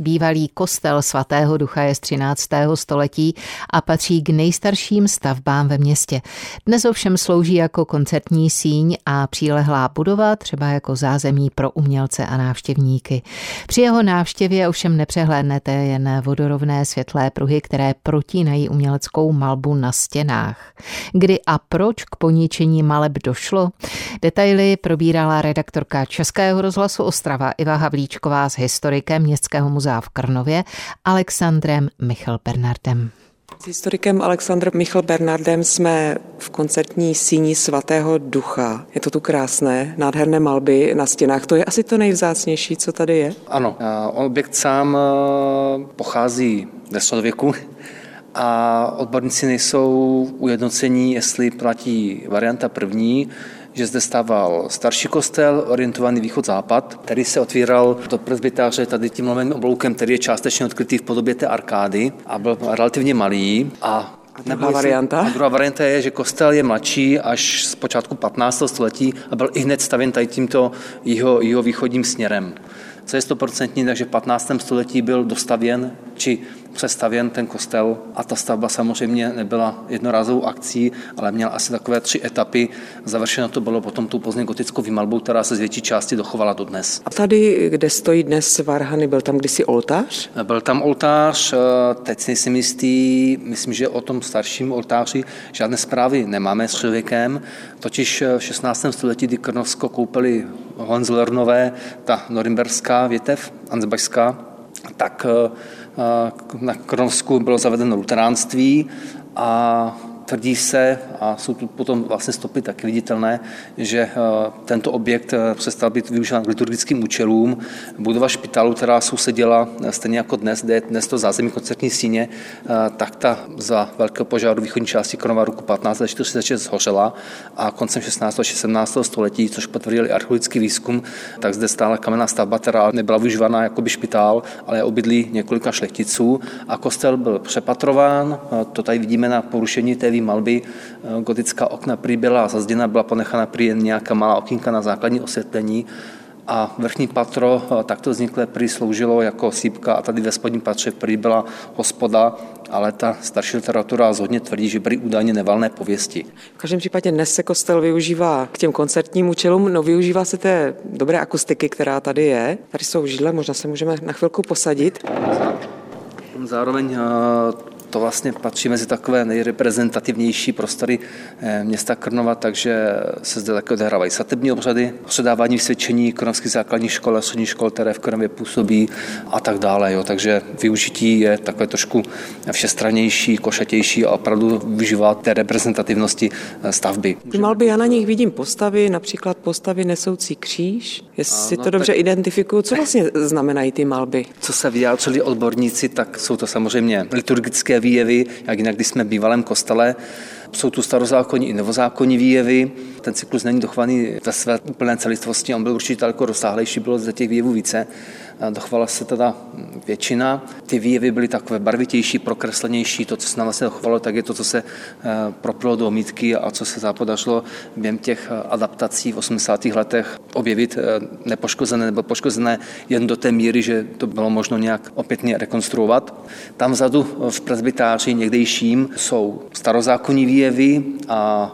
Bývalý kostel svatého ducha je z 13. století a patří k nejstarším stavbám ve městě. Dnes ovšem slouží jako koncertní síň a přílehlá budova, třeba jako zázemí pro umělce a návštěvníky. Při jeho návštěvě ovšem nepřehlédnete jen vodorovné světlé pruhy, které protínají uměleckou malbu na stěnách. Kdy a proč k poničení maleb došlo? Detaily probírala redaktorka Českého rozhlasu Ostrava Iva Havlíčková s historikem Městského muzea v Krnově Alexandrem Michal Bernardem. S historikem Alexandrem Michal Bernardem jsme v koncertní síni svatého ducha. Je to tu krásné, nádherné malby na stěnách. To je asi to nejvzácnější, co tady je? Ano, objekt sám eh, pochází ze středověku a odborníci nejsou ujednocení, jestli platí varianta první, že zde stával starší kostel, orientovaný východ-západ, který se otvíral do presbytáře tady tím lomeným obloukem, který je částečně odkrytý v podobě té arkády a byl relativně malý. A a druhá varianta? A druhá varianta je, že kostel je mladší až z počátku 15. století a byl i hned stavěn tady tímto jeho, jeho východním směrem. Co je stoprocentní, takže v 15. století byl dostavěn či přestavěn ten kostel a ta stavba samozřejmě nebyla jednorázovou akcí, ale měla asi takové tři etapy. Završeno to bylo potom tou pozdně gotickou výmalbou, která se z větší části dochovala do dnes. A tady, kde stojí dnes Varhany, byl tam kdysi oltář? Byl tam oltář, eh, teď si nejsem jistý, myslím, že o tom starším oltáři žádné zprávy nemáme s člověkem, totiž v 16. století, kdy Krnovsko koupili Hohenzollernové, ta norimberská větev, Ansbachská, tak eh, na Kronovsku bylo zavedeno luteránství a Tvrdí se, a jsou tu potom vlastně stopy taky viditelné, že eh, tento objekt eh, přestal být využíván k liturgickým účelům. Budova špitálu, která sousedila eh, stejně jako dnes, kde je dnes to zázemí koncertní síně, tak ta za velkého požáru východní části Kronova roku 1546 zhořela a koncem 16. a 17. století, což potvrdili archeologický výzkum, tak zde stála kamenná stavba, která nebyla využívána jako by špitál, ale obydlí několika šlechticů a kostel byl přepatrován. To tady vidíme na porušení té malby. Eh, gotická okna prý byla zazděna, byla ponechána prý jen nějaká malá okýnka na základní osvětlení a vrchní patro eh, takto vzniklé prý sloužilo jako sípka a tady ve spodním patře prý byla hospoda, ale ta starší literatura zhodně tvrdí, že byly údajně nevalné pověsti. V každém případě dnes se kostel využívá k těm koncertním účelům, no využívá se té dobré akustiky, která tady je. Tady jsou židle, možná se můžeme na chvilku posadit. Zároveň eh, to vlastně patří mezi takové nejreprezentativnější prostory eh, města Krnova, takže se zde také odehrávají svatební obřady, předávání vysvědčení krnovských základních škol a středních škol, které v Krnově působí a tak dále. Jo. Takže využití je takové trošku všestranější, košatější a opravdu využívá té reprezentativnosti eh, stavby. Ty malby, já na nich vidím postavy, například postavy nesoucí kříž. Jestli no, to dobře tak... identifikuju, co vlastně znamenají ty malby? Co se vyjádřili odborníci, tak jsou to samozřejmě liturgické výjevy, jak jinak, když jsme v bývalém kostele. Jsou tu starozákonní i novozákonní výjevy. Ten cyklus není dochovaný ve své úplné celistvosti, on byl určitě daleko rozsáhlejší, bylo ze těch výjevů více dochovala se teda většina. Ty výjevy byly takové barvitější, prokreslenější. To, co se nám vlastně dochovalo, tak je to, co se eh, propilo do omítky a co se zapodařilo během těch eh, adaptací v 80. letech objevit eh, nepoškozené nebo poškozené jen do té míry, že to bylo možno nějak opětně rekonstruovat. Tam vzadu v presbytáři někdejším jsou starozákonní výjevy a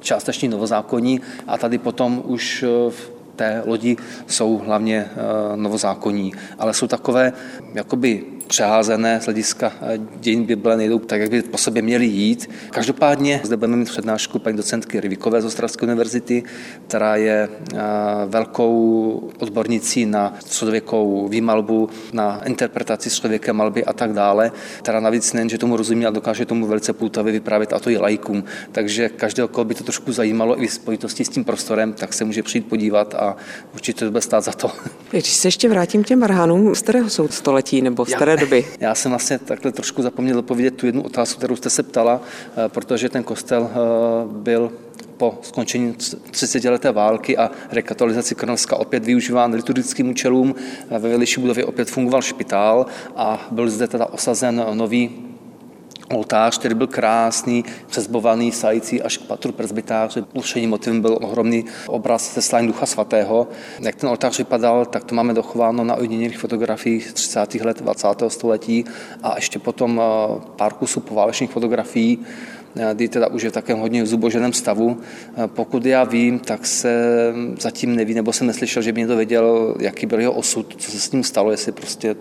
částečně novozákonní a tady potom už v té lodi jsou hlavně eh, novozákonní, ale jsou takové jakoby přeházené z hlediska eh, dějin Bible nejdou tak, jak by po sobě měli jít. Každopádně zde budeme mít přednášku paní docentky Rivikové z Ostravské univerzity, která je eh, velkou odbornicí na středověkou výmalbu, na interpretaci středověké malby a tak dále, která navíc nejen, že tomu rozumí, ale dokáže tomu velice poutavě vyprávět a to i lajkům. Takže každého, koho by to trošku zajímalo i v spojitosti s tím prostorem, tak se může přijít podívat a určitě to bude stát za to. Když se ještě vrátím k těm varhánům, z kterého jsou století nebo doby? Já jsem vlastně takhle trošku zapomněl odpovědět tu jednu otázku, kterou jste se ptala, eh, protože ten kostel eh, byl po skončení 30 leté války a rekatolizaci Krnovska opět využíván liturgickým účelům. Eh, ve vedlejší budově opět fungoval špitál a byl zde teda osazen nový oltář, který byl krásný, přezbovaný, sající až k patru presbytáře. Určením motivem byl ohromný obraz slání Ducha Svatého. Jak ten oltář vypadal, tak to máme dochováno na ojedinělých fotografiích z 30. let 20. století a ještě potom eh, pár kusů poválečných fotografií eh, kdy teda už je v takém hodně zuboženém stavu. Eh, pokud já vím, tak se zatím neví, nebo jsem neslyšel, že by někdo věděl, jaký byl jeho osud, co se s ním stalo, jestli prostě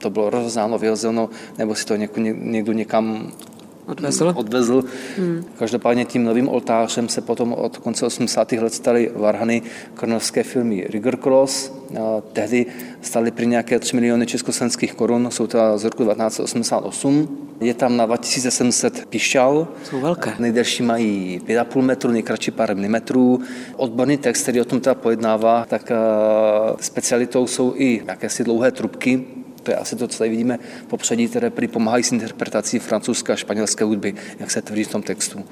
to bylo rozzáno, vyhozeno, nebo si to někdo, někdo někam odvezl. odvezl. Hmm. Každopádně tím novým oltářem se potom od konce 80. let staly varhany krnovské filmy Rigger Cross. Tehdy staly při nějaké 3 miliony československých korun, jsou to z roku 1988. Je tam na 2700 pišťal. Jsou velké. Nejdelší mají 5,5 metru, nejkratší pár milimetrů. Odborný text, který o tom teda pojednává, tak specialitou jsou i jakési dlouhé trubky, to je asi to, co tady vidíme popředí, které prý pomáhají s interpretací francouzské a španělské hudby, jak se tvrdí v tom textu.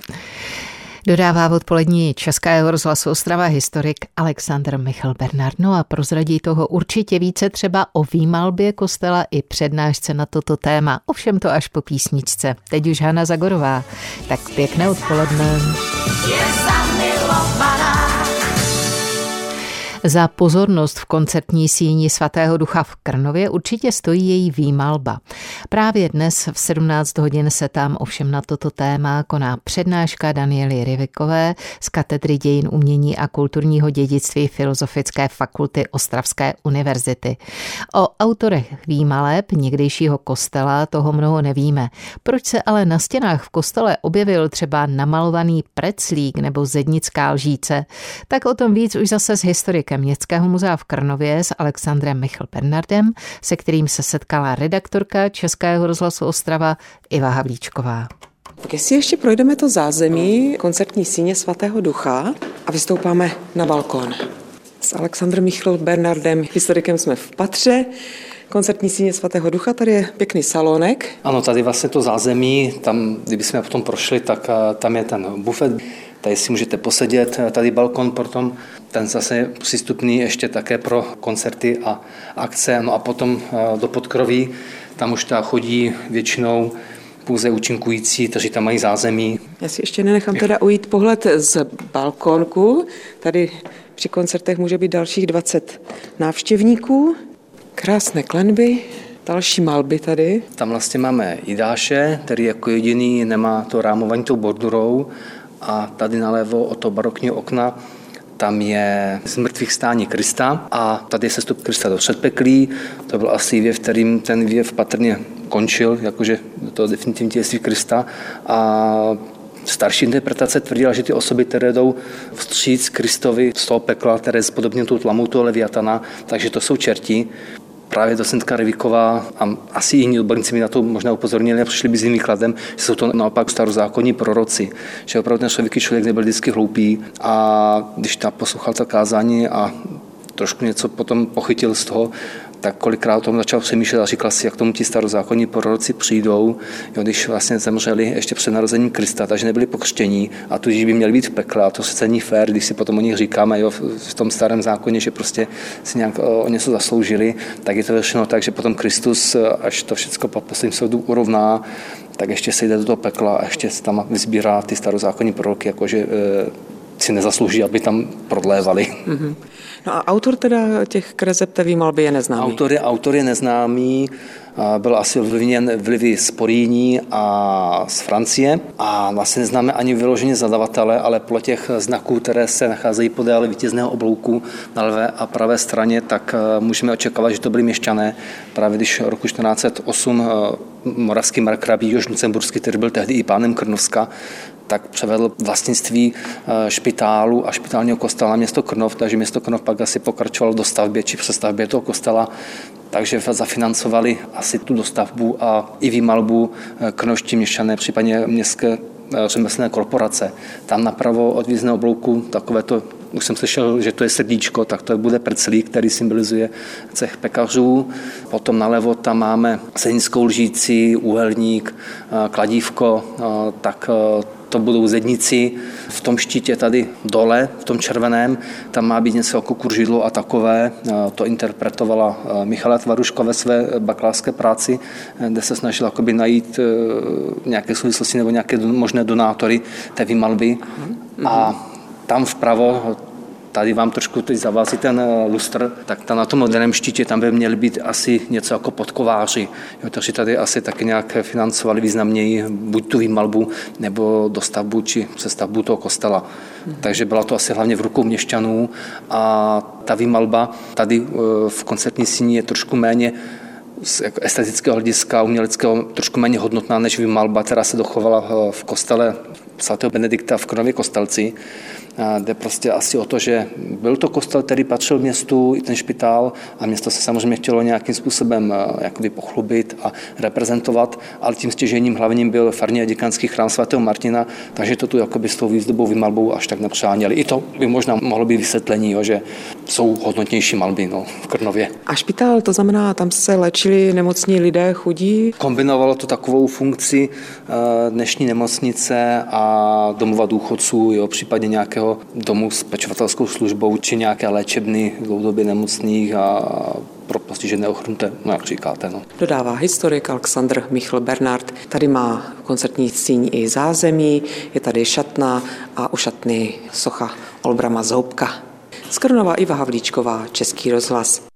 Dodává odpolední Českého rozhlasu Ostrava historik Aleksandr Michal Bernardno a prozradí toho určitě více třeba o výmalbě kostela i přednášce na toto téma. Ovšem to až po písničce. Teď už Hana Zagorová. Tak pěkné odpoledne. Je Za pozornost v koncertní síni svatého ducha v Krnově určitě stojí její výmalba. Právě dnes v 17 hodin se tam ovšem na toto téma koná přednáška Daniely Rivikové z katedry dějin umění a kulturního dědictví Filozofické fakulty Ostravské univerzity. O autorech výmaleb někdejšího kostela toho mnoho nevíme. Proč se ale na stěnách v kostele objevil třeba namalovaný preclík nebo zednická lžíce, tak o tom víc už zase z historiky historikem Městského muzea v Krnově s Alexandrem Michl Bernardem, se kterým se setkala redaktorka Českého rozhlasu Ostrava Iva Havlíčková. Tak jestli ještě projdeme to zázemí koncertní síně svatého ducha a vystoupáme na balkon. S Alexandrem Michl Bernardem, historikem jsme v patře, koncertní síně svatého ducha, tady je pěkný salonek. Ano, tady vlastně to zázemí, tam, kdyby jsme potom prošli, tak eh, tam je ten bufet, tady si můžete posedět, tady balkon potom ten zase je přístupný ještě také pro koncerty a akce. No a potom eh, do podkroví, tam už ta chodí většinou pouze účinkující, kteří tam mají zázemí. Já si ještě nenechám teda ujít pohled z balkónku. Tady při koncertech může být dalších 20 návštěvníků. Krásné klenby, další malby tady. Tam vlastně máme Jidáše, který jako jediný nemá to rámování tou bordurou a tady nalevo o to barokní okna tam je z mrtvých stání Krista a tady je sestup Krista do předpeklí. To byl asi věv, kterým ten věv patrně končil, jakože to definitivní těství Krista. A starší interpretace tvrdila, že ty osoby, které jdou vstříc Kristovi z toho pekla, které je podobně tou tlamou toho Leviatana, takže to jsou čerti právě docentka Reviková a asi jiní odborníci mi na to možná upozornili a přišli by s výkladem, že jsou to naopak starozákonní proroci, že opravdu ten člověk, člověk nebyl vždycky hloupý a když ta poslouchal ta kázání a trošku něco potom pochytil z toho, tak kolikrát o tom začal přemýšlet a říkal si, jak tomu ti starozákonní proroci přijdou, jo, když vlastně zemřeli ještě před narozením Krista, takže nebyli pokřtění a tudíž by měli být v pekle. A to se není fér, když si potom o nich říkáme jo, v tom starém zákoně, že prostě si nějak o něco zasloužili, tak je to většinou tak, že potom Kristus, až to všechno po posledním soudu urovná, tak ještě se jde do toho pekla a ještě se tam vyzbírá ty starozákonní proroky, jakože e, si nezaslouží, aby tam prodlévali. Mm-hmm. No a autor teda těch kreseb té výmalby je neznámý? Autor je, autor je neznámý, byl asi ovlivněn vlivy z Poríní a z Francie a vlastně neznáme ani vyloženě zadavatele, ale po těch znaků, které se nacházejí podél vítězného oblouku na levé a pravé straně, tak eh, můžeme očekávat, že to byly měšťané. Právě když roku 1408 eh, moravský markrabí Jož Lucemburský, který byl tehdy i pánem Krnovska, tak převedl vlastnictví eh, špitálu a špitálního kostela na město Krnov, takže město Krnov pak asi pokračovalo do stavbě či přestavbě toho kostela, takže zafinancovali asi tu dostavbu a i výmalbu eh, krnoští měšťané, případně městské eh, řemeslné korporace. Tam napravo od význého oblouku takové to, už jsem slyšel, že to je srdíčko, tak to bude prcelík, který symbolizuje cech pekařů. Potom nalevo tam máme senickou lžíci, úhelník, kladívko, tak to budou zedníci. V tom štítě tady dole, v tom červeném, tam má být něco jako kuržidlo a takové. To interpretovala Michala Tvaruška ve své bakalářské práci, kde se snažila najít nějaké souvislosti nebo nějaké možné donátory té výmalby. A tam vpravo, tady vám trošku teď zavází ten eh, lustr, tak tam na tom moderném štítě tam by měly být asi něco jako podkováři. Jo, takže tady asi taky nějak financovali významněji buď tu výmalbu, nebo dostavbu či přestavbu toho kostela. Hmm. Takže byla to asi hlavně v rukou měšťanů a ta výmalba tady eh, v koncertní síni je trošku méně z jako estetického hlediska, uměleckého, trošku méně hodnotná než výmalba, která se dochovala eh, v kostele svatého Benedikta v Kronově Kostelci. Jde prostě asi o to, že byl to kostel, který patřil městu, i ten špitál, a město se samozřejmě chtělo nějakým způsobem eh, jakoby pochlubit a reprezentovat, ale tím stěžením hlavním byl farní a děkanský chrám svatého Martina, takže to tu jakoby s tou výzdobou, vymalbou až tak nepřáněli. I to by možná mohlo být vysvětlení, jo, že jsou hodnotnější malby no, v Krnově. A špitál, to znamená, tam se léčili nemocní lidé, chudí? Kombinovalo to takovou funkci eh, dnešní nemocnice a domova důchodců, jo, případně nějakého domu s pečovatelskou službou či nějaké léčebny dlouhodobě nemocných a pro postižené ochrnute, no jak říkáte. No. Dodává historik Alexandr Michl Bernard. Tady má koncertní síň i zázemí, je tady šatna a u šatny socha Olbrama Zoubka. Skrnová Iva Havlíčková, Český rozhlas.